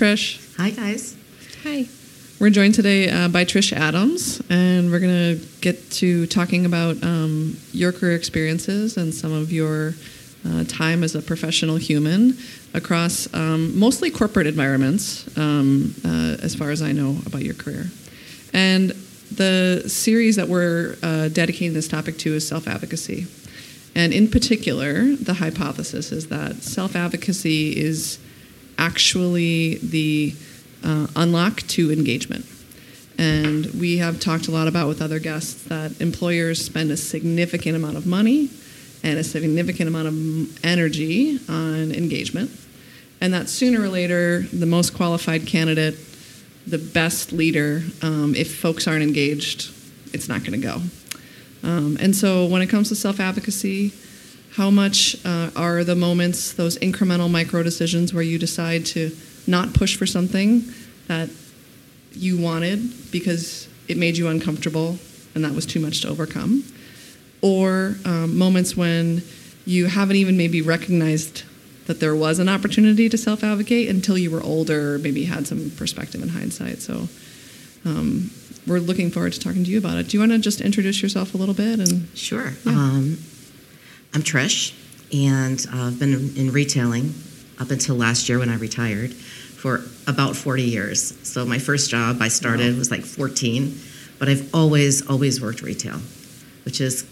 Hi, Trish. Hi, guys. Hi. We're joined today uh, by Trish Adams, and we're going to get to talking about um, your career experiences and some of your uh, time as a professional human across um, mostly corporate environments, um, uh, as far as I know about your career. And the series that we're uh, dedicating this topic to is self advocacy. And in particular, the hypothesis is that self advocacy is actually the uh, unlock to engagement. And we have talked a lot about with other guests that employers spend a significant amount of money and a significant amount of energy on engagement. And that sooner or later, the most qualified candidate, the best leader, um, if folks aren't engaged, it's not going to go. Um, and so when it comes to self advocacy, how much uh, are the moments, those incremental micro decisions where you decide to not push for something that you wanted because it made you uncomfortable and that was too much to overcome? Or um, moments when you haven't even maybe recognized that there was an opportunity to self advocate until you were older, or maybe had some perspective in hindsight. So um, we're looking forward to talking to you about it. Do you want to just introduce yourself a little bit? And Sure. Yeah. Um, I'm Trish, and uh, I've been in retailing up until last year when I retired for about 40 years. So my first job I started Wow. was like 14, but I've always, always worked retail, which is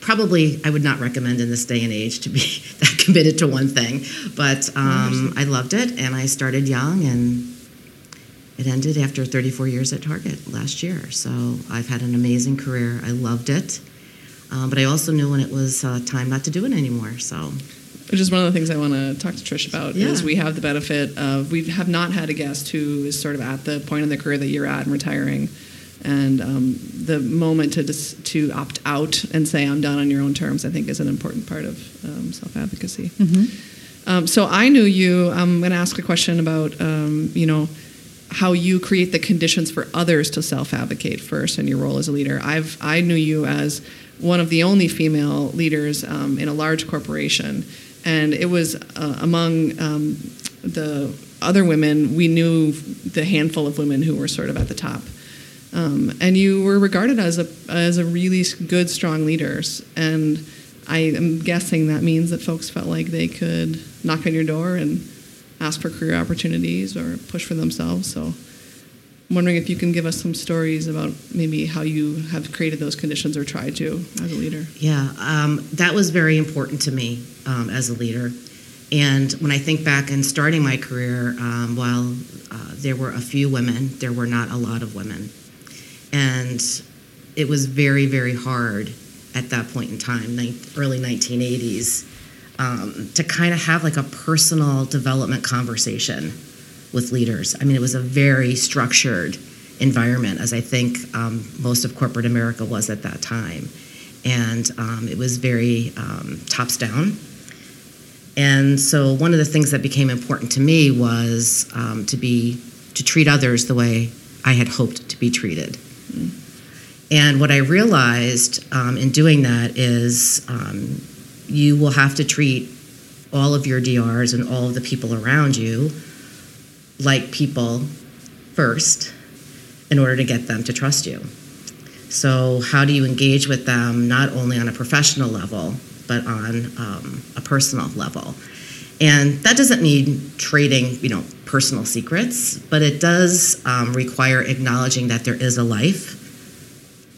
probably I would not recommend in this day and age to be that committed to one thing. But um, I loved it, and I started young, and it ended after 34 years at Target last year. So I've had an amazing career. I loved it. Um, but I also knew when it was uh, time not to do it anymore. So Which is one of the things I want to talk to Trish about. Is we have the benefit of we have not had a guest who is sort of at the point in the career that you're at and retiring, and um, the moment to dis- to opt out and say I'm done on your own terms. I think is an important part of um, self advocacy. Um, so I knew you. I'm going to ask a question about um, you know how you create the conditions for others to self advocate first in your role as a leader. I've I knew you as one of the only female leaders um, in a large corporation, and it was uh, among um, the other women we knew the handful of women who were sort of at the top. Um, and you were regarded as a as a really good, strong leader. And I am guessing that means that folks felt like they could knock on your door and ask for career opportunities or push for themselves. So, wondering if you can give us some stories about maybe how you have created those conditions or tried to as a leader. Yeah, um, that was very important to me um, as a leader. And when I think back in starting my career, um, while uh, there were a few women, there were not a lot of women. And it was very, very hard at that point in time, nin- early 1980s, um, to kind of have like a personal development conversation with leaders. I mean, it was a very structured environment, as I think um, most of corporate America was at that time. And um, it was very um, tops down. And so, one of the things that became important to me was um, to be to treat others the way I had hoped to be treated. And what I realized um, in doing that is um, you will have to treat all of your DRs and all of the people around you like people first in order to get them to trust you. So, how do you engage with them not only on a professional level, but on um, a personal level? And that doesn't mean trading, you know, personal secrets, but it does um, require acknowledging that there is a life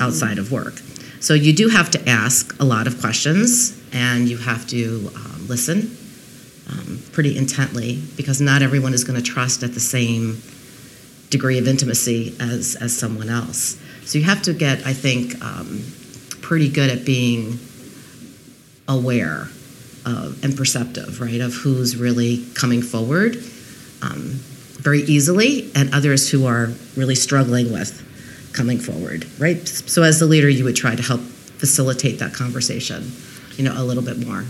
outside of work. So you do have to ask a lot of questions, and you have to um, listen um, pretty intently because not everyone is going to trust at the same degree of intimacy as as someone else. So you have to get, I think, um, pretty good at being aware of, and perceptive, right, of who's really coming forward um, very easily, and others who are really struggling with coming forward, right? So as the leader, you would try to help facilitate that conversation, you know, a little bit more.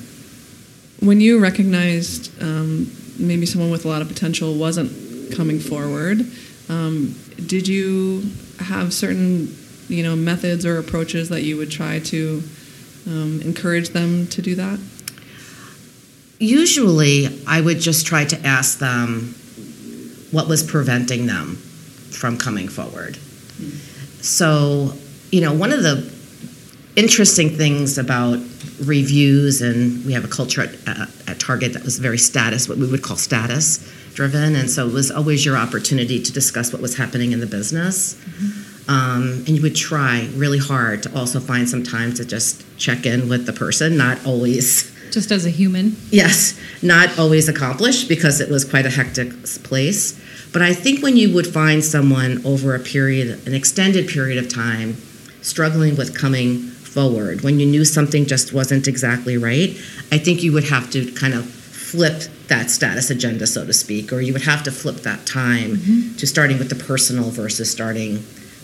When you recognized um, maybe someone with a lot of potential wasn't coming forward, um, did you have certain, you know, methods or approaches that you would try to um, encourage them to do that? usually I would just try to ask them what was preventing them from coming forward. So, you know, one of the interesting things about reviews, and we have a culture at, at, at Target that was very status, what we would call status driven, and so it was always your opportunity to discuss what was happening in the business. Mm-hmm. Um, and you would try really hard to also find some time to just check in with the person, not always just as a human. Yes, not always accomplished because it was quite a hectic place. But I think when you would find someone over a period, an extended period of time, struggling with coming forward, when you knew something just wasn't exactly right, I think you would have to kind of flip that status agenda, so to speak, or you would have to flip that time mm-hmm. to starting with the personal versus starting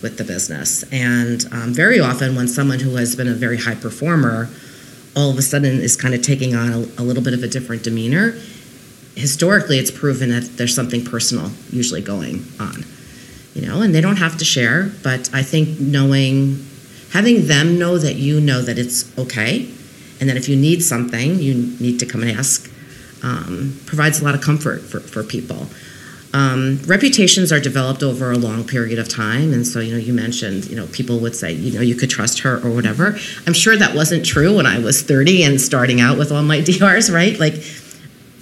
with the business. And um, very often, when someone who has been a very high performer all of a sudden is kind of taking on a, a little bit of a different demeanor, historically it's proven that there's something personal usually going on. You know, and they don't have to share, but I think knowing, having them know that you know that it's okay, and that if you need something, you need to come and ask, um, provides a lot of comfort for, for people. Um, reputations are developed over a long period of time, and so you know you mentioned you know people would say you know you could trust her or whatever. I'm sure that wasn't true when I was 30 and starting out with all my DRs, right? Like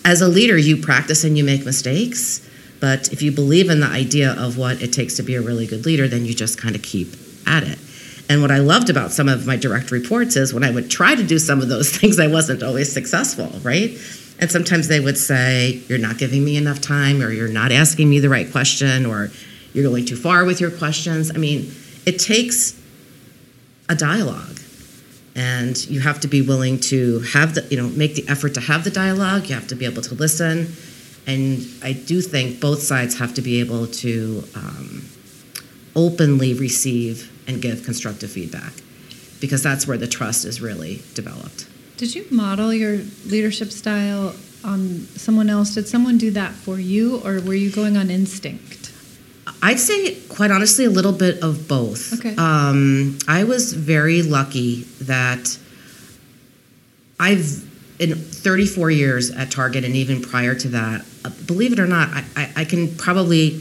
as a leader, you practice and you make mistakes, but if you believe in the idea of what it takes to be a really good leader, then you just kind of keep at it. And what I loved about some of my direct reports is when I would try to do some of those things, I wasn't always successful, right? And sometimes they would say, You're not giving me enough time, or you're not asking me the right question, or you're going too far with your questions. I mean, it takes a dialogue. And you have to be willing to have the, you know, make the effort to have the dialogue. You have to be able to listen. And I do think both sides have to be able to um, openly receive and give constructive feedback because that's where the trust is really developed. Did you model your leadership style on someone else? Did someone do that for you, or were you going on instinct? I'd say, quite honestly, a little bit of both. Okay. Um, I was very lucky that I've, in 34 years at Target, and even prior to that, uh, believe it or not, I, I, I can probably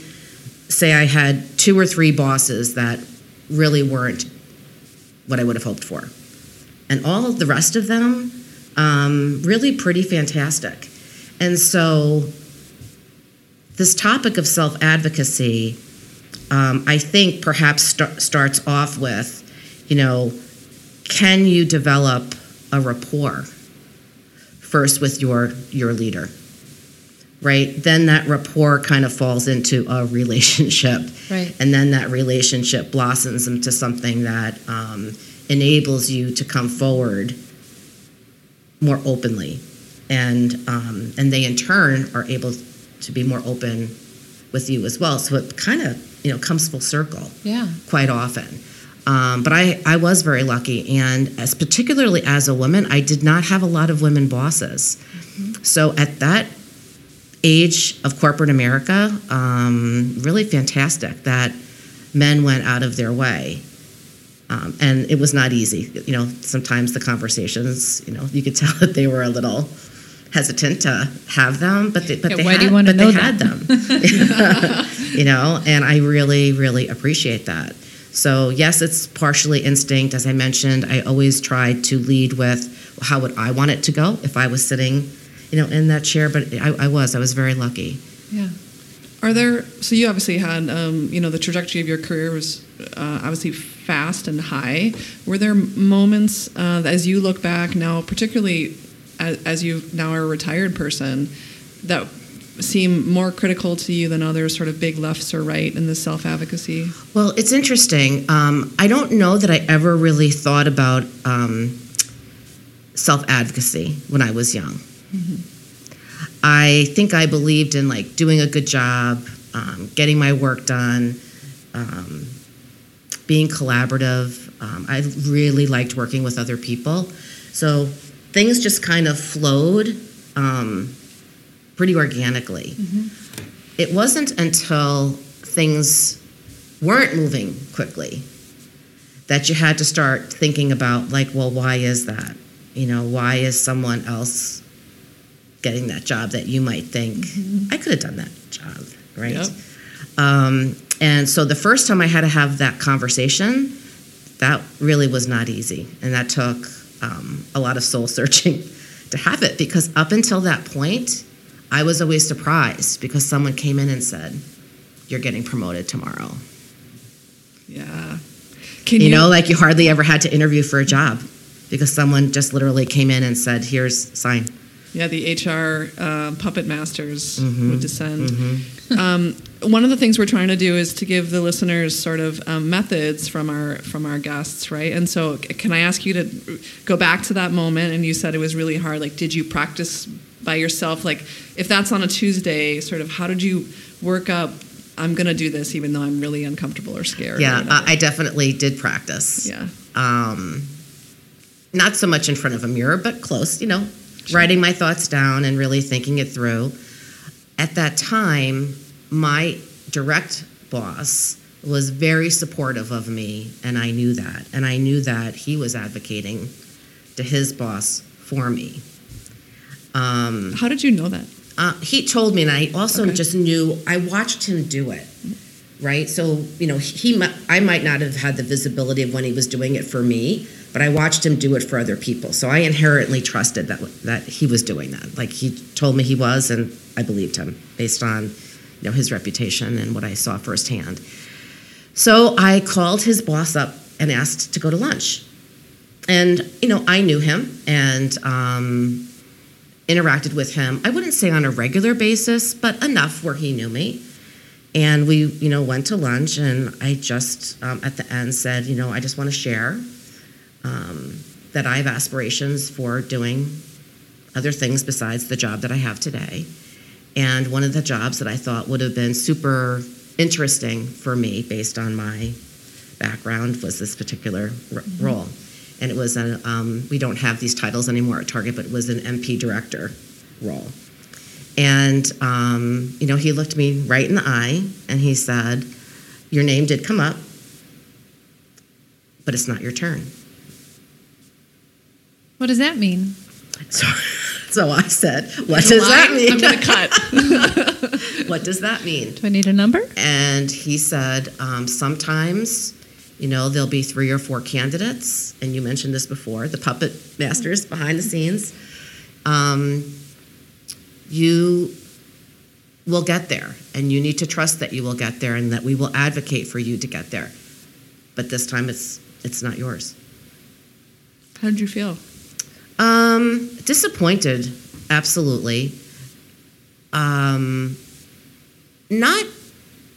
say I had two or three bosses that really weren't what I would have hoped for and all of the rest of them um, really pretty fantastic. And so, this topic of self advocacy, um, I think perhaps st- starts off with, you know, can you develop a rapport first with your your leader? Right? Then that rapport kind of falls into a relationship. Right. And then that relationship blossoms into something that um, enables you to come forward more openly, and um, and they in turn are able to be more open with you as well. So it kind of you know comes full circle. Yeah. Quite often. Um, but I, I was very lucky, and as particularly as a woman, I did not have a lot of women bosses. Mm-hmm. So at that age of corporate America, um, really fantastic that men went out of their way um, and it was not easy. You know, sometimes the conversations, you know, you could tell that they were a little hesitant to have them, but they, but yeah, they, had, do you want but they had them. you know, and I really, really appreciate that. So yes, it's partially instinct. As I mentioned, I always tried to lead with how would I want it to go if I was sitting, you know, in that chair. But I, I was, I was very lucky. Yeah. Are there? So you obviously had, um, you know, the trajectory of your career was uh, obviously fast and high. Were there moments uh, as you look back now, particularly as, as, you now are a retired person, that seem more critical to you than others, sort of big lefts or right in the self advocacy? Well, it's interesting. Um, I don't know that I ever really thought about um, self advocacy when I was young. Mm-hmm. I think I believed in like doing a good job, um, getting my work done, um, being collaborative. Um, I really liked working with other people. So things just kind of flowed um, pretty organically. Mm-hmm. It wasn't until things weren't moving quickly that you had to start thinking about, like, well, why is that? You know, why is someone else getting that job that you might think I could have done that job, right? Yep. Um, and so the first time I had to have that conversation, that really was not easy, and that took um, a lot of soul searching to have it because up until that point, I was always surprised because someone came in and said, "You're getting promoted tomorrow." Yeah. Can You know, like you hardly ever had to interview for a job because someone just literally came in and said, "Here's sign." Yeah, the HR uh, puppet masters Mhm, would descend. Um, one of the things we're trying to do is to give the listeners sort of um, methods from our from our guests, right? And so, can I ask you to go back to that moment? And you said it was really hard. Like, did you practice by yourself? Like, if that's on a Tuesday, sort of, how did you work up? I'm going to do this, even though I'm really uncomfortable or scared. Yeah? I, I definitely did practice. yeah. um, not so much in front of a mirror, but close, you know, writing my thoughts down and really thinking it through. At that time, my direct boss was very supportive of me, and I knew that. And I knew that he was advocating to his boss for me. Um, How did you know that? uh, he told me, and I also Okay. just knew. I watched him do it, right? So you know, he, I might not have had the visibility of when he was doing it for me, but I watched him do it for other people. So I inherently trusted that that he was doing that. Like he told me he was, and I believed him based on you know his reputation and what I saw firsthand. So I called his boss up and asked to go to lunch, and you know I knew him and. Um, interacted with him i wouldn't say on a regular basis but enough where he knew me and we you know went to lunch and i just um, at the end said you know i just want to share um, that i have aspirations for doing other things besides the job that i have today. And one of the jobs that i thought would have been super interesting for me based on my background was this particular r- role. And it was a um, we don't have these titles anymore at target but it was an mp director role. And um, you know he looked me right in the eye and he said your name did come up but it's not your turn What does that mean? so, so i said what does that mean I'm going to cut. what does that mean Do I need a number? And he said, um, sometimes, you know, there'll be three or four candidates, and you mentioned this before, the puppet masters behind the scenes. Um, you will get there, and you need to trust that you will get there, and that we will advocate for you to get there. But this time, it's it's not yours. How did you feel? Um, disappointed, absolutely. Um, not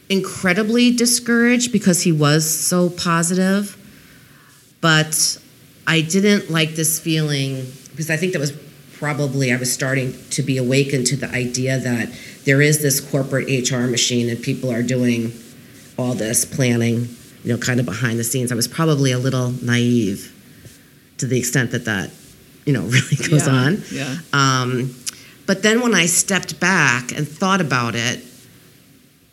incredibly discouraged because he was so positive, but I didn't like this feeling because I think that was probably I was starting to be awakened to the idea that there is this corporate HR machine and people are doing all this planning, you know, kind of behind the scenes. I was probably a little naive to the extent that that, you know, really goes Yeah, on. Yeah. Um, but then when I stepped back and thought about it,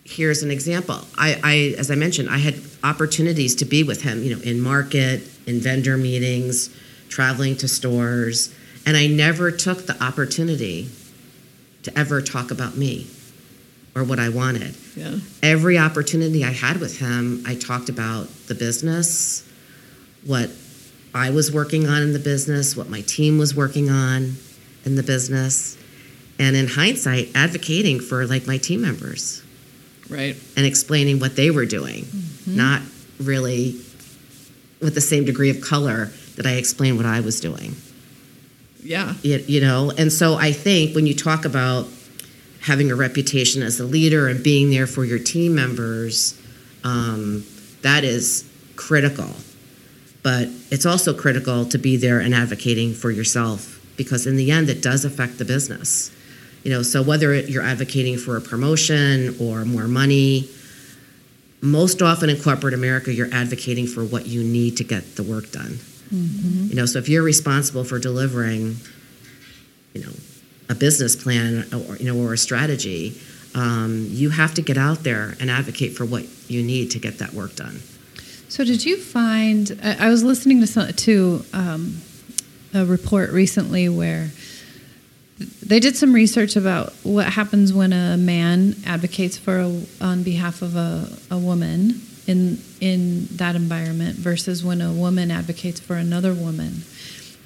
here's an example. I, I, as I mentioned, I had opportunities to be with him, you know, in market, in vendor meetings, traveling to stores, and I never took the opportunity to ever talk about me or what I wanted. Yeah. Every opportunity I had with him, I talked about the business, what I was working on in the business, what my team was working on in the business, and in hindsight, advocating for like my team members Right. and explaining what they were doing, not really with the same degree of color that I explained what I was doing. Yeah. You, you know, and so I think when you talk about having a reputation as a leader and being there for your team members, um, that is critical. But it's also critical to be there and advocating for yourself because in the end, it does affect the business. You know, so whether it- you're advocating for a promotion or more money, most often in corporate America, you're advocating for what you need to get the work done. You know, so if you're responsible for delivering, you know, a business plan or you know or a strategy, um, you have to get out there and advocate for what you need to get that work done. So, did you find? I was listening to some, to um, a report recently where they did some research about what happens when a man advocates for a, on behalf of a, a woman in in that environment versus when a woman advocates for another woman.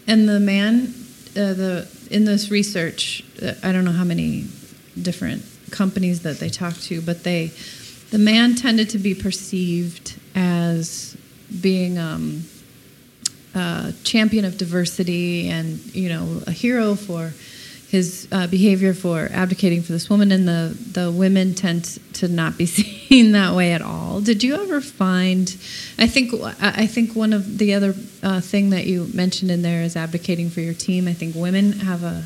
And the man, uh, the in this research, uh, I don't know how many different companies that they talked to, but they, the man tended to be perceived as being um, a champion of diversity and you know a hero for his uh, behavior for advocating for this woman, and the the women tend to not be seen that way at all. Did you ever find? I think I think one of the other uh, thing that you mentioned in there is advocating for your team. I think women have a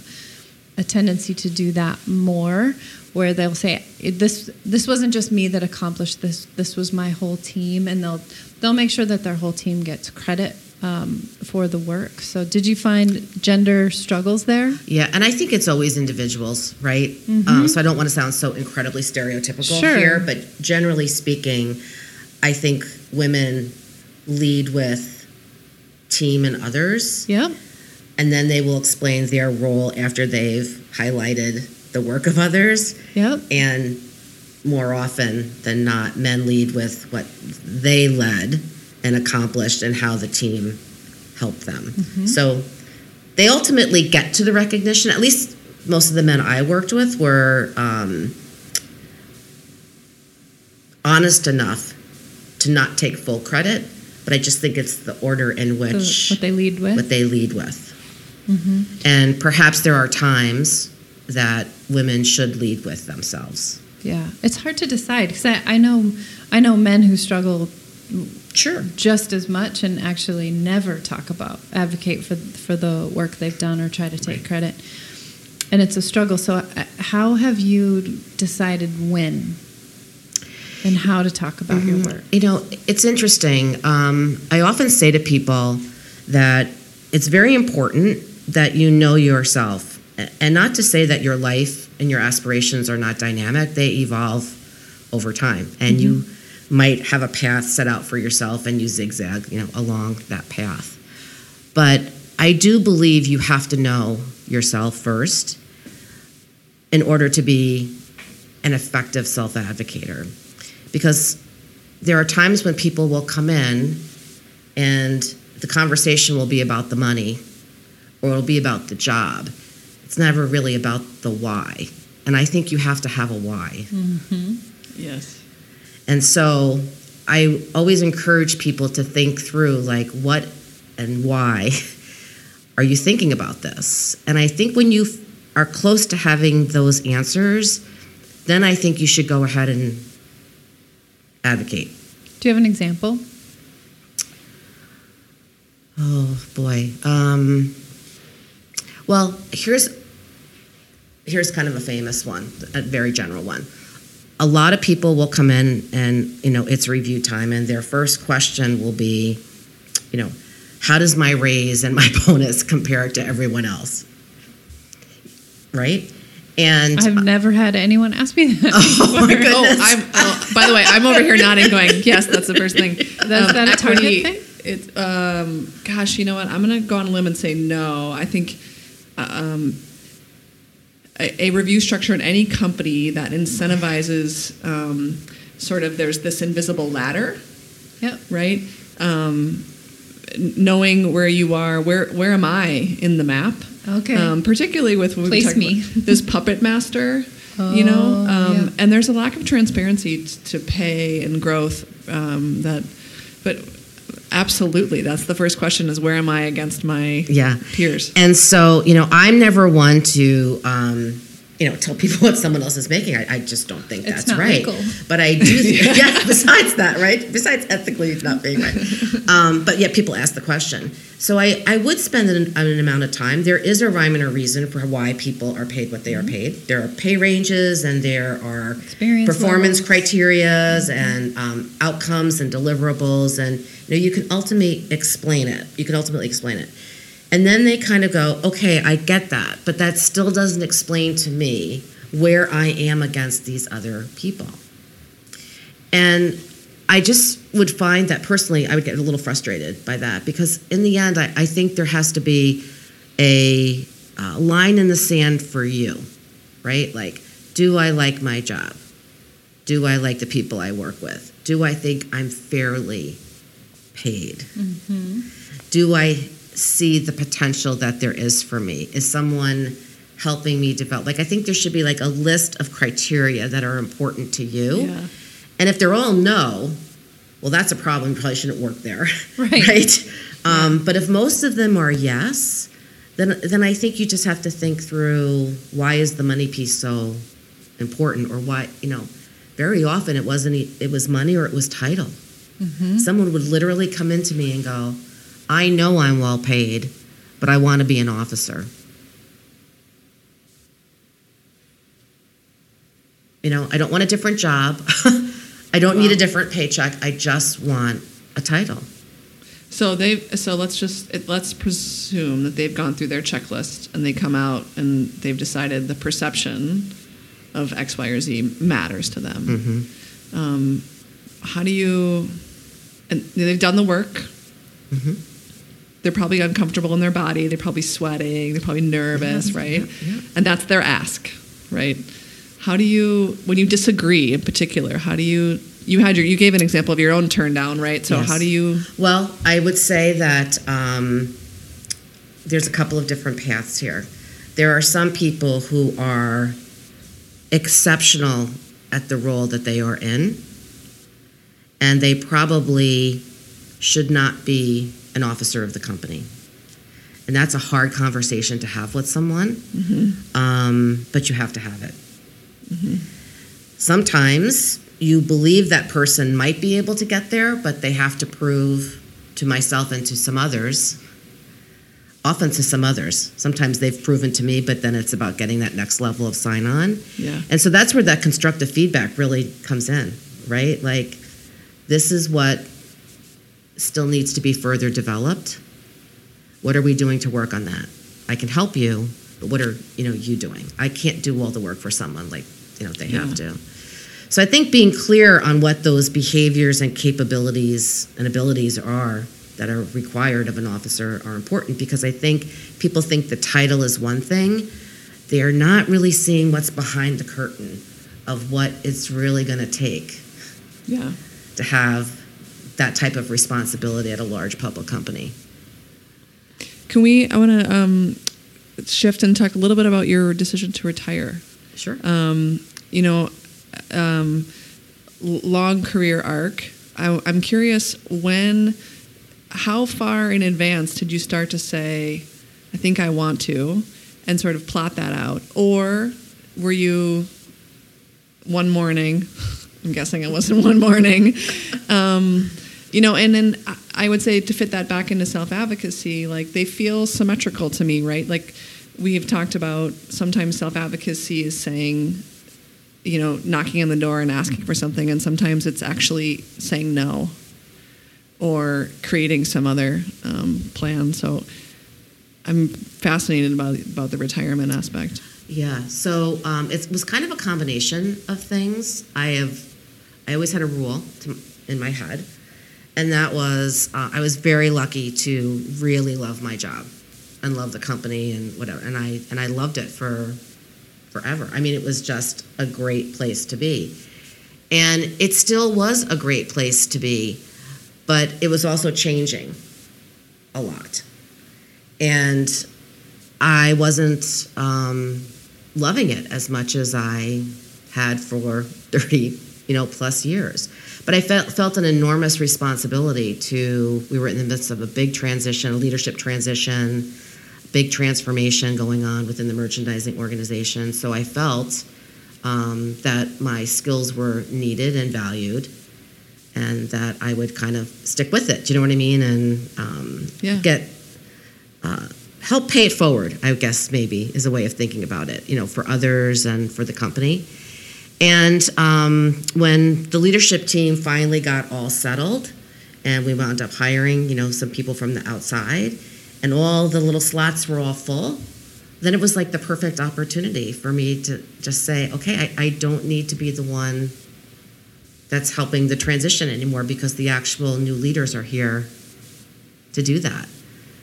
a tendency to do that more where they'll say this this wasn't just me that accomplished this this was my whole team and they'll they'll make sure that their whole team gets credit um, for the work. So, did you find gender struggles there? Yeah, and I think it's always individuals, right? Mm-hmm. Um, so, I don't want to sound so incredibly stereotypical sure. here, but generally speaking, I think women lead with team and others. Yep. And then they will explain their role after they've highlighted the work of others. Yep. And more often than not, men lead with what they led and accomplished and how the team helped them. Mm-hmm. So they ultimately get to the recognition. At least most of the men I worked with were um, honest enough to not take full credit, but I just think it's the order in which what they lead with. What they lead with. Mm-hmm. And perhaps there are times that women should lead with themselves. Yeah, it's hard to decide because I, I know I know men who struggle sure just as much and actually never talk about advocate for for the work they've done or try to take right. credit and it's a struggle so uh, how have you decided when and how to talk about mm-hmm. your work you know it's interesting um, i often say to people that it's very important that you know yourself and not to say that your life and your aspirations are not dynamic they evolve over time and mm-hmm. you might have a path set out for yourself and you zigzag, you know, along that path. But I do believe you have to know yourself first in order to be an effective self advocator. Because there are times when people will come in and the conversation will be about the money or it'll be about the job. It's never really about the why. And I think you have to have a why. Mm-hmm. Yes. And so I always encourage people to think through like what and why are you thinking about this? And I think when you are close to having those answers, then I think you should go ahead and advocate. Do you have an example? Oh boy. Um, well, here's here's kind of a famous one, a very general one a lot of people will come in and you know it's review time and their first question will be you know how does my raise and my bonus compare to everyone else right and I've never had anyone ask me that. Oh my goodness! Oh, I'm, oh, by the way, I'm over here nodding, going, "Yes, that's the first thing." That's um, that a target thing? It's um, gosh, you know what? I'm going to go on a limb and say no. I think um, a, a review structure in any company that incentivizes um, sort of there's this invisible ladder. Yep. Right. Um, knowing where you are, where where am I in the map? Okay. Um, particularly with Place me. this puppet master. Oh, you know, um, yeah. and there's a lack of transparency t- to pay and growth um, that, but absolutely, that's the first question: is where am I against my yeah. peers? And so, you know, I'm never one to. Um, you know, tell people what someone else is making. I, I just don't think it's that's right. Legal. But I do. yeah. yeah. Besides that, right? Besides ethically not being right. Um, but yet people ask the question. So I, I would spend an, an, amount of time. There is a rhyme and a reason for why people are paid what they mm-hmm. are paid. There are pay ranges and there are Experience performance levels. criterias mm-hmm. and um, outcomes and deliverables. And you know, you can ultimately explain it. You can ultimately explain it. And then they kind of go, okay, I get that, but that still doesn't explain to me where I am against these other people. And I just would find that personally, I would get a little frustrated by that because in the end, I, I think there has to be a uh, line in the sand for you, right? Like, do I like my job? Do I like the people I work with? Do I think I'm fairly paid? Do I see the potential that there is for me? Is someone helping me develop? Like, I think there should be like a list of criteria that are important to you. Yeah. And if they're all no, well, that's a problem. You probably shouldn't work there. Right. right? Um, but if most of them are yes, then, then I think you just have to think through why is the money piece so important or why, you know, very often it wasn't, it was money or it was title. Someone would literally come into me and go, I know I'm well paid, but I want to be an officer. You know, I don't want a different job. I don't need a different paycheck. I just want a title. So they so let's just let's presume that they've gone through their checklist and they come out and they've decided the perception of X, Y, or Z matters to them. Mm-hmm. Um, how do you? And they've done the work. Mm-hmm. They're probably uncomfortable in their body. They're probably sweating. They're probably nervous, right? yeah. And that's their ask, right? How do you, when you disagree in particular, how do you? You had your, you gave an example of your own turn down, right? So Yes. how do you? Well, I would say that um, there's a couple of different paths here. There are some people who are exceptional at the role that they are in, and they probably should not be an officer of the company. And that's a hard conversation to have with someone, um, but you have to have it. Mm-hmm. Sometimes you believe that person might be able to get there, but they have to prove to myself and to some others, often to some others. Sometimes they've proven to me, but then it's about getting that next level of sign on. Yeah. And so that's where that constructive feedback really comes in, right? Like, this is what still needs to be further developed. What are we doing to work on that? I can help you, but what are you know you doing? I can't do all the work for someone like you know they have to. So I think being clear on what those behaviors and capabilities and abilities are that are required of an officer are important because I think people think the title is one thing. They are not really seeing what's behind the curtain of what it's really going to take Yeah. to have that type of responsibility at a large public company. Can we? I want to um, shift and talk a little bit about your decision to retire. Sure. Um, you know, um, long career arc. I, I'm curious when, how far in advance did you start to say, I think I want to, and sort of plot that out, or were you one morning? I'm guessing it wasn't one morning. Um, you know, and then I- would say to fit that back into self advocacy, like they feel symmetrical to me, right? Like we've talked about sometimes self advocacy is saying, you know, knocking on the door and asking for something, and sometimes it's actually saying no or creating some other um, plan. So I'm fascinated about, about the retirement aspect. Yeah, so um, it was kind of a combination of things. I have, I always had a rule to, in my head, and that was uh, I was very lucky to really love my job and love the company and whatever, and I and I loved it for forever. I mean, it was just a great place to be, and it still was a great place to be, but it was also changing a lot, and I wasn't um, loving it as much as I had for 30, you know, plus years. But I felt, felt an enormous responsibility to, we were in the midst of a big transition, a leadership transition, big transformation going on within the merchandising organization. So I felt um, that my skills were needed and valued and that I would kind of stick with it. Do you know what I mean? And um, Yeah. get uh, help pay it forward. I guess maybe is a way of thinking about it. You know, for others and for the company. And um, when the leadership team finally got all settled, and we wound up hiring, you know, some people from the outside, and all the little slots were all full, then it was like the perfect opportunity for me to just say, okay, I, I don't need to be the one that's helping the transition anymore because the actual new leaders are here to do that.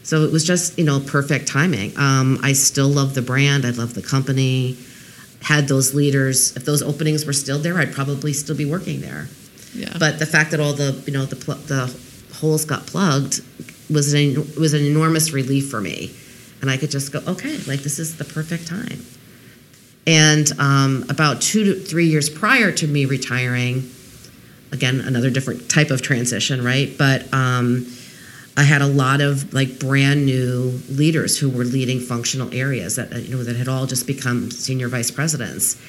So it was just, you know, perfect timing. Um, I still love the brand. I love the company. Had those leaders, if those openings were still there, I'd probably still be working there. Yeah. But the fact that all the, you know, the, pl- the holes got plugged was an, was an enormous relief for me. And I could just go, okay, like this is the perfect time. And um, about two to three years prior to me retiring, again, another different type of transition, right? But um, I had a lot of like brand new leaders who were leading functional areas that you know that had all just become senior vice presidents,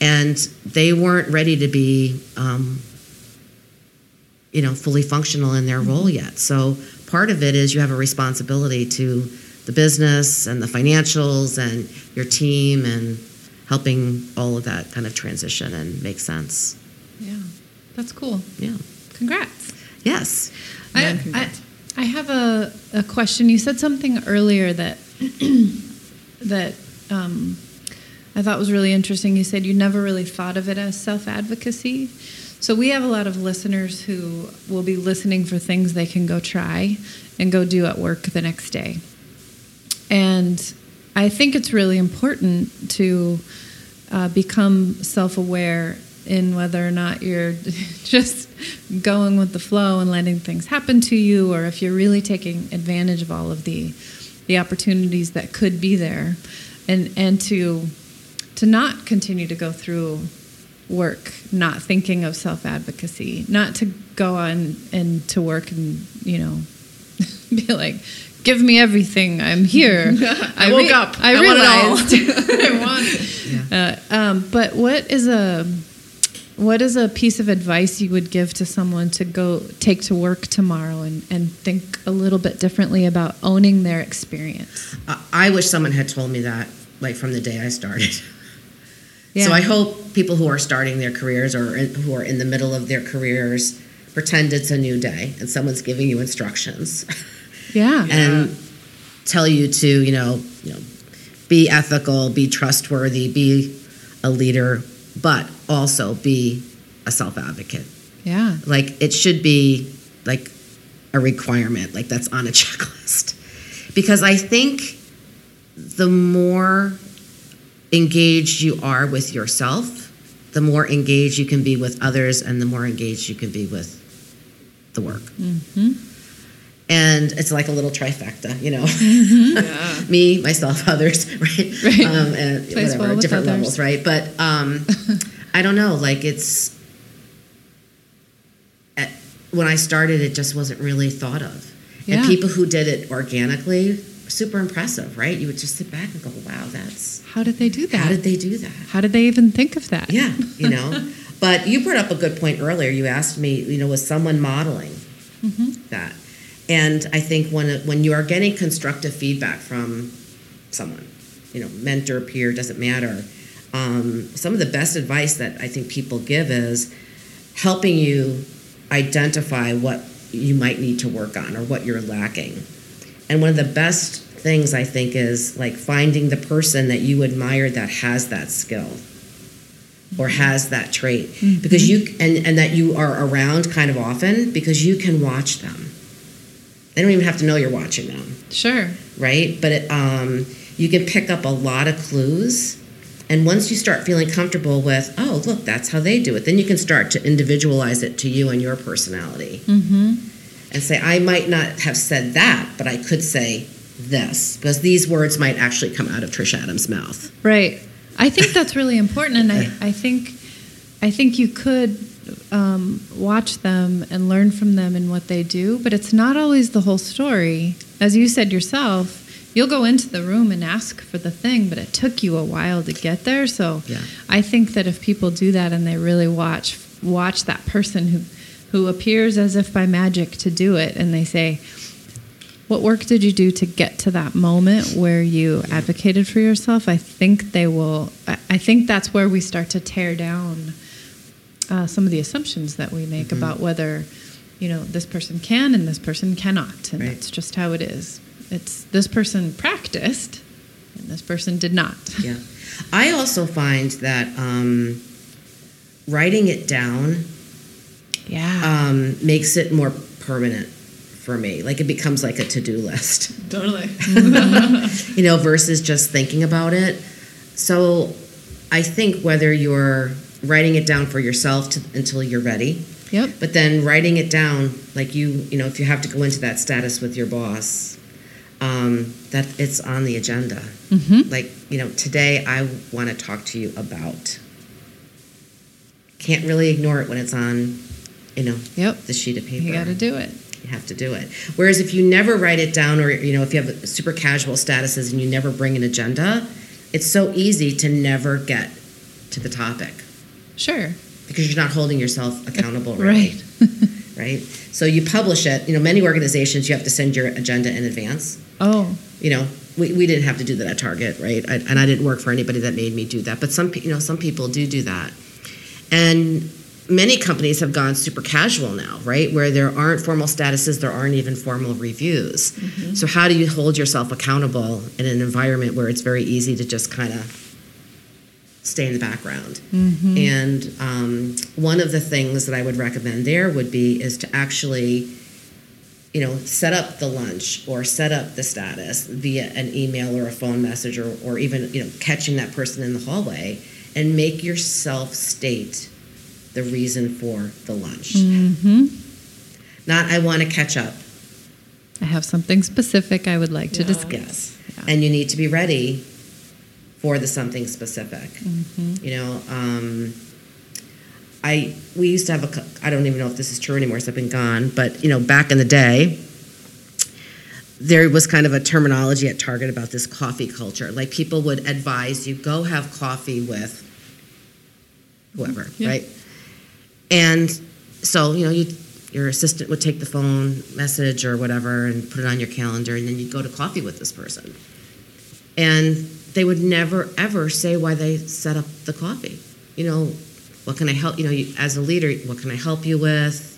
and they weren't ready to be, um, you know, fully functional in their role yet. So part of it is you have a responsibility to the business and the financials and your team and helping all of that kind of transition and make sense. Yeah, that's cool. Yeah. Congrats. Yes. I, Yeah, I, congrats. I have a, a question. You said something earlier that that um, I thought was really interesting. You said you never really thought of it as self advocacy. So we have a lot of listeners who will be listening for things they can go try and go do at work the next day. And I think it's really important to uh, become self aware in whether or not you're just going with the flow and letting things happen to you, or if you're really taking advantage of all of the the opportunities that could be there, and and to to not continue to go through work not thinking of self advocacy, not to go on and to work and you know be like, give me everything. I'm here. I woke up. I, I want it all." realized. I want. Uh, um, but what is a what is a piece of advice you would give to someone to go take to work tomorrow and, and think a little bit differently about owning their experience? I- I wish someone had told me that, like from the day I started. Yeah. So I hope people who are starting their careers or in, who are in the middle of their careers pretend it's a new day and someone's giving you instructions Yeah. and tell you to, you know, you know, be ethical, be trustworthy, be a leader, but also be a self advocate. Yeah. Like it should be like a requirement, like that's on a checklist. Because I think the more engaged you are with yourself, the more engaged you can be with others, and the more engaged you can be with the work. hmm And it's like a little trifecta, you know. Yeah. Me, myself, others, right? Mm-hmm. Right. Um, and Plays whatever, well different others. levels, right? But um, I don't know. Like it's at, when I started, it just wasn't really thought of. Yeah. And people who did it organically, super impressive, right? You would just sit back and go, "Wow, that's How did they do that? how did they do that?" How did they even think of that? Yeah, you know. but you brought up a good point earlier. You asked me, you know, was someone modeling Mhm. that? And I think when when you are getting constructive feedback from someone, you know, mentor, peer, doesn't matter. Um, some of the best advice that I think people give is helping you identify what you might need to work on or what you're lacking. And one of the best things I think is like finding the person that you admire that has that skill or has that trait because you and, and that you are around kind of often because you can watch them. They don't even have to know you're watching them Sure. right? But it, um, you can pick up a lot of clues. And once you start feeling comfortable with, oh, look, that's how they do it, then you can start to individualize it to you and your personality Mm-hmm. And say, I might not have said that, but I could say this because these words might actually come out of Trish Adams' mouth. Right. I think that's really important, and I, I think I think you could um, watch them and learn from them and what they do, but it's not always the whole story. As you said yourself, you'll go into the room and ask for the thing, but it took you a while to get there. So Yeah. I think that if people do that and they really watch watch that person who who appears as if by magic to do it, and they say, what work did you do to get to that moment where you advocated for yourself? I think they will. I think that's where we start to tear down uh, some of the assumptions that we make Mm-hmm. about whether, you know, this person can and this person cannot, and Right. that's just how it is. It's this person practiced, and this person did not. Yeah. I also find that um, writing it down Yeah. um, makes it more permanent for me. Like it becomes like a to do list, Totally. you know, versus just thinking about it. So I think whether you're writing it down for yourself to, until you're ready, Yep. but then writing it down, like you, you know, if you have to go into that status with your boss, um, that it's on the agenda. Mm-hmm. Like, you know, today I want to talk to you about. Can't really ignore it when it's on, you know, Yep. the sheet of paper. You got to do it. You have to do it. Whereas if you never write it down, or you know, if you have super casual statuses and you never bring an agenda, it's so easy to never get to the topic Sure. because you're not holding yourself accountable, really, Right. right? So you publish it. You know, many organizations you have to send your agenda in advance. oh, You know, we, we didn't have to do that at Target, right? I, and I didn't work for anybody that made me do that. But some, you know, some people do do that, and many companies have gone super casual now, right? Where there aren't formal statuses, there aren't even formal reviews. So how do you hold yourself accountable in an environment where it's very easy to just kind of stay in the background? And um, one of the things that I would recommend there would be is to actually you know, set up the lunch or set up the status via an email or a phone message or, or even, you know, catching that person in the hallway and make yourself state the reason for the lunch. mm-hmm. Not, I want to catch up. I have something specific I would like to discuss. Yes. Yeah. And you need to be ready for the something specific. Mhm. You know, um, I we used to have a I don't even know if this is true anymore. So I've been gone, but you know, back in the day, there was kind of a terminology at Target about this coffee culture. Like people would advise you go have coffee with whoever, Yeah. right? And so you know, you your assistant would take the phone message or whatever and put it on your calendar, and then you'd go to coffee with this person. And they would never ever say why they set up the coffee. You know, what can I help? You know, you, as a leader, what can I help you with?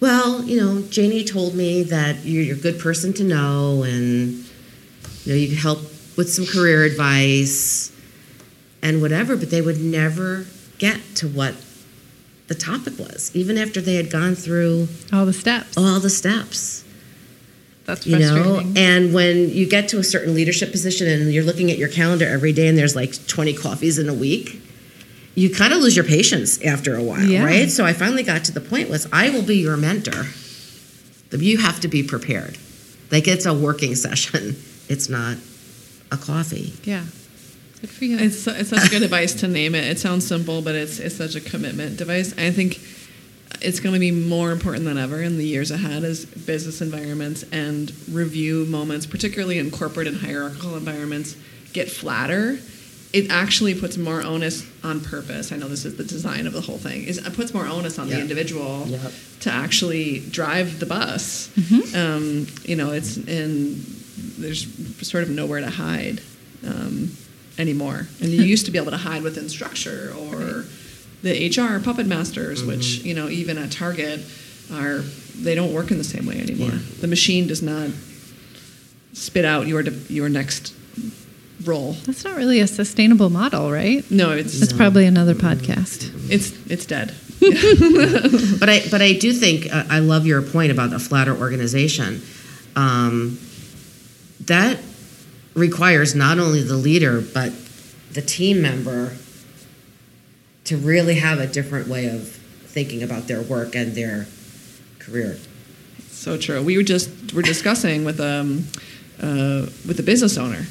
Well, you know, Janie told me that you're, you're a good person to know, and you know, you could help with some career advice and whatever. But they would never get to what the topic was, even after they had gone through All the steps. all the steps. That's you know and when you get to a certain leadership position and you're looking at your calendar every day and there's like 20 coffees in a week you kind of lose your patience after a while Yeah. right? So i finally got to the point was i will be your mentor. You have to be prepared. Like it's a working session. It's not a coffee. Yeah. Good for you. It's, it's such good advice to name it. It sounds simple, but it's it's such a commitment device. I think it's going to be more important than ever in the years ahead as business environments and review moments, particularly in corporate and hierarchical environments, get flatter. It actually puts more onus on purpose. I know this is the design of the whole thing. Is it puts more onus on the individual to actually drive the bus. Um, you know, it's and there's sort of nowhere to hide um, anymore. And you used to be able to hide within structure or the HR puppet masters, which you know even at Target are they don't work in the same way anymore. Yeah. The machine does not spit out your your next role. That's not really a sustainable model, right? No, it's That's probably another podcast. it's it's dead. but I but I do think uh, I love your point about the flatter organization. Um, that requires not only the leader but the team member to really have a different way of thinking about their work and their career. So true. We were just we're discussing with um uh, with a business owner,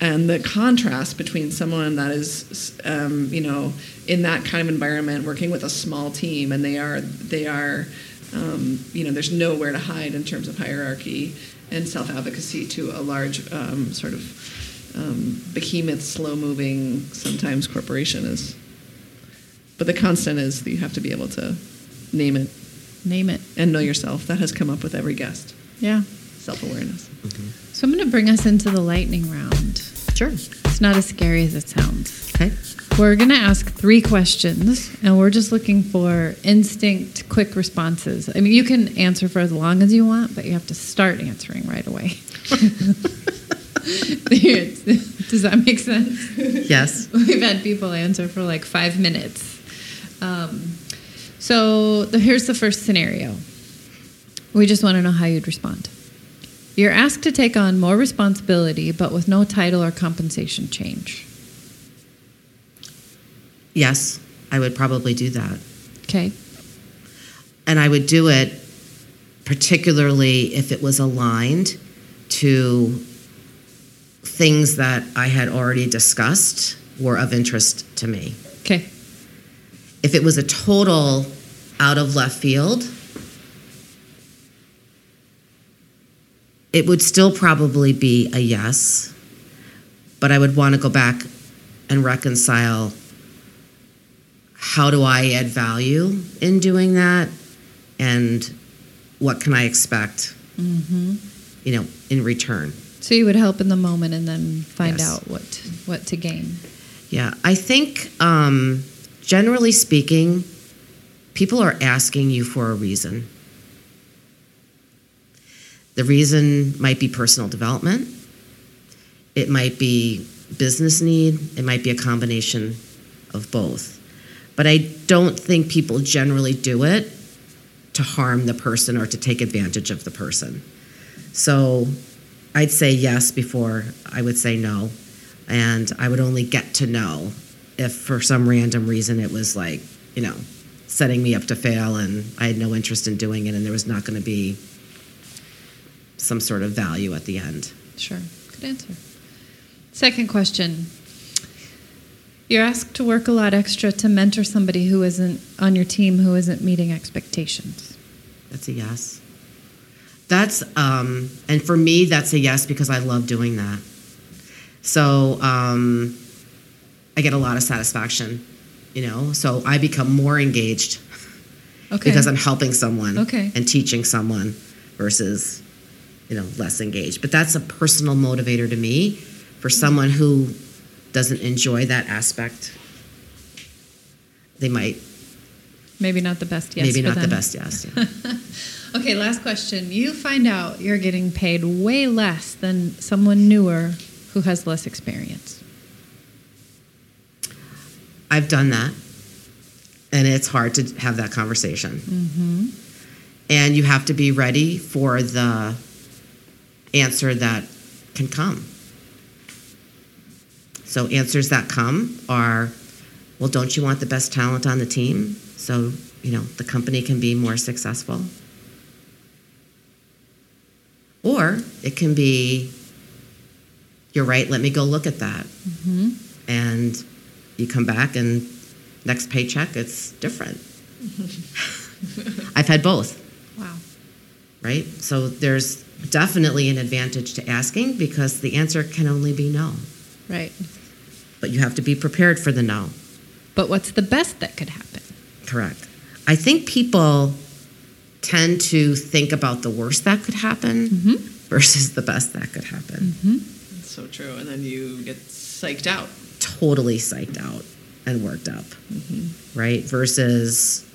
and the contrast between someone that is um, you know in that kind of environment, working with a small team, and they are they are um, you know there's nowhere to hide in terms of hierarchy and self advocacy to a large um, sort of um, behemoth, slow moving, sometimes corporation is. But the constant is that you have to be able to name it Name it. and know yourself. That has come up with every guest. Yeah. Self awareness. So I'm going to bring us into the lightning round. Sure. It's not as scary as it sounds. Okay. We're going to ask three questions, and we're just looking for instinct, quick responses. I mean, you can answer for as long as you want, but you have to start answering right away. Does that make sense? Yes. We've had people answer for like five minutes. Um, so the, here's the first scenario. We just want to know how you'd respond. You're asked to take on more responsibility, but with no title or compensation change. Yes, I would probably do that. Okay. And I would do it particularly if it was aligned to things that I had already discussed were of interest to me. Okay. If it was a total out of left field, it would still probably be a yes, but I would want to go back and reconcile how do I add value in doing that and what can I expect, Mm-hmm. you know, in return. So you would help in the moment and then find Yes. out what what to gain. Yeah, I think um, generally speaking, people are asking you for a reason. The reason might be personal development, it might be business need, it might be a combination of both. But I don't think people generally do it to harm the person or to take advantage of the person. So I'd say yes before I would say no. And I would only get to know if for some random reason it was like, you know, setting me up to fail and I had no interest in doing it and there was not going to be some sort of value at the end. Sure. Good answer. Second question. You're asked to work a lot extra to mentor somebody who isn't on your team who isn't meeting expectations. That's a yes. That's, um, and for me, that's a yes because I love doing that. So um, I get a lot of satisfaction, you know, so I become more engaged Okay. because I'm helping someone Okay. and teaching someone versus, you know, less engaged. But that's a personal motivator to me for someone who doesn't enjoy that aspect. They might, maybe not the best yes. maybe for not the them. best yes. yeah. Okay, last question. You find out you're getting paid way less than someone newer who has less experience. I've done that, and it's hard to have that conversation. Mm-hmm. And you have to be ready for the answer that can come. So, answers that come are well, don't you want the best talent on the team so, you know, the company can be more successful? Or it can be, you're right, let me go look at that. Mm-hmm. And you come back and next paycheck, it's different. I've had both Wow. right? So there's definitely an advantage to asking because the answer can only be no. Right. But you have to be prepared for the no. But what's the best that could happen? Correct. I think people tend to think about the worst that could happen Mm-hmm. versus the best that could happen. Mm-hmm. That's so true. And then you get psyched out. Totally psyched out and worked up, right? Versus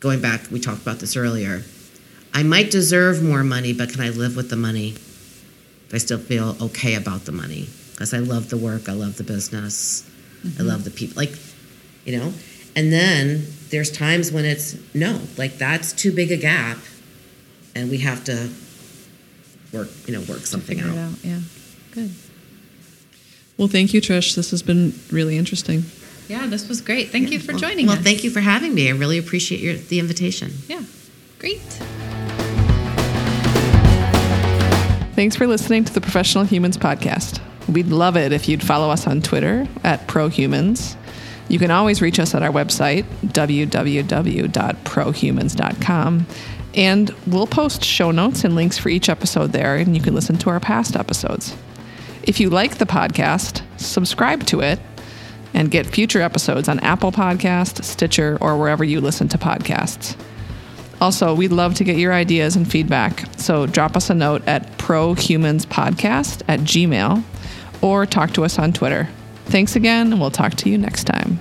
going back, we talked about this earlier. I might deserve more money, but can I live with the money? If I still feel okay about the money because I love the work, I love the business, I mm-hmm. love the people. Like, you know, and then there's times when it's no, like that's too big a gap, and we have to work, you know, work something Figure it out. out. Yeah. Good. Well, thank you, Trish. This has been really interesting. Yeah, this was great. Thank you for Well- joining well, us. thank you for having me. I really appreciate your the invitation. Yeah. Great. Thanks for listening to the Professional Humans Podcast. We'd love it if you'd follow us on Twitter at ProHumans. You can always reach us at our website, www.prohumans.com. And we'll post show notes and links for each episode there, and you can listen to our past episodes. If you like the podcast, subscribe to it and get future episodes on Apple Podcast, Stitcher, or wherever you listen to podcasts. Also, we'd love to get your ideas and feedback. So drop us a note at prohumanspodcast at gmail or talk to us on Twitter. Thanks again, and we'll talk to you next time.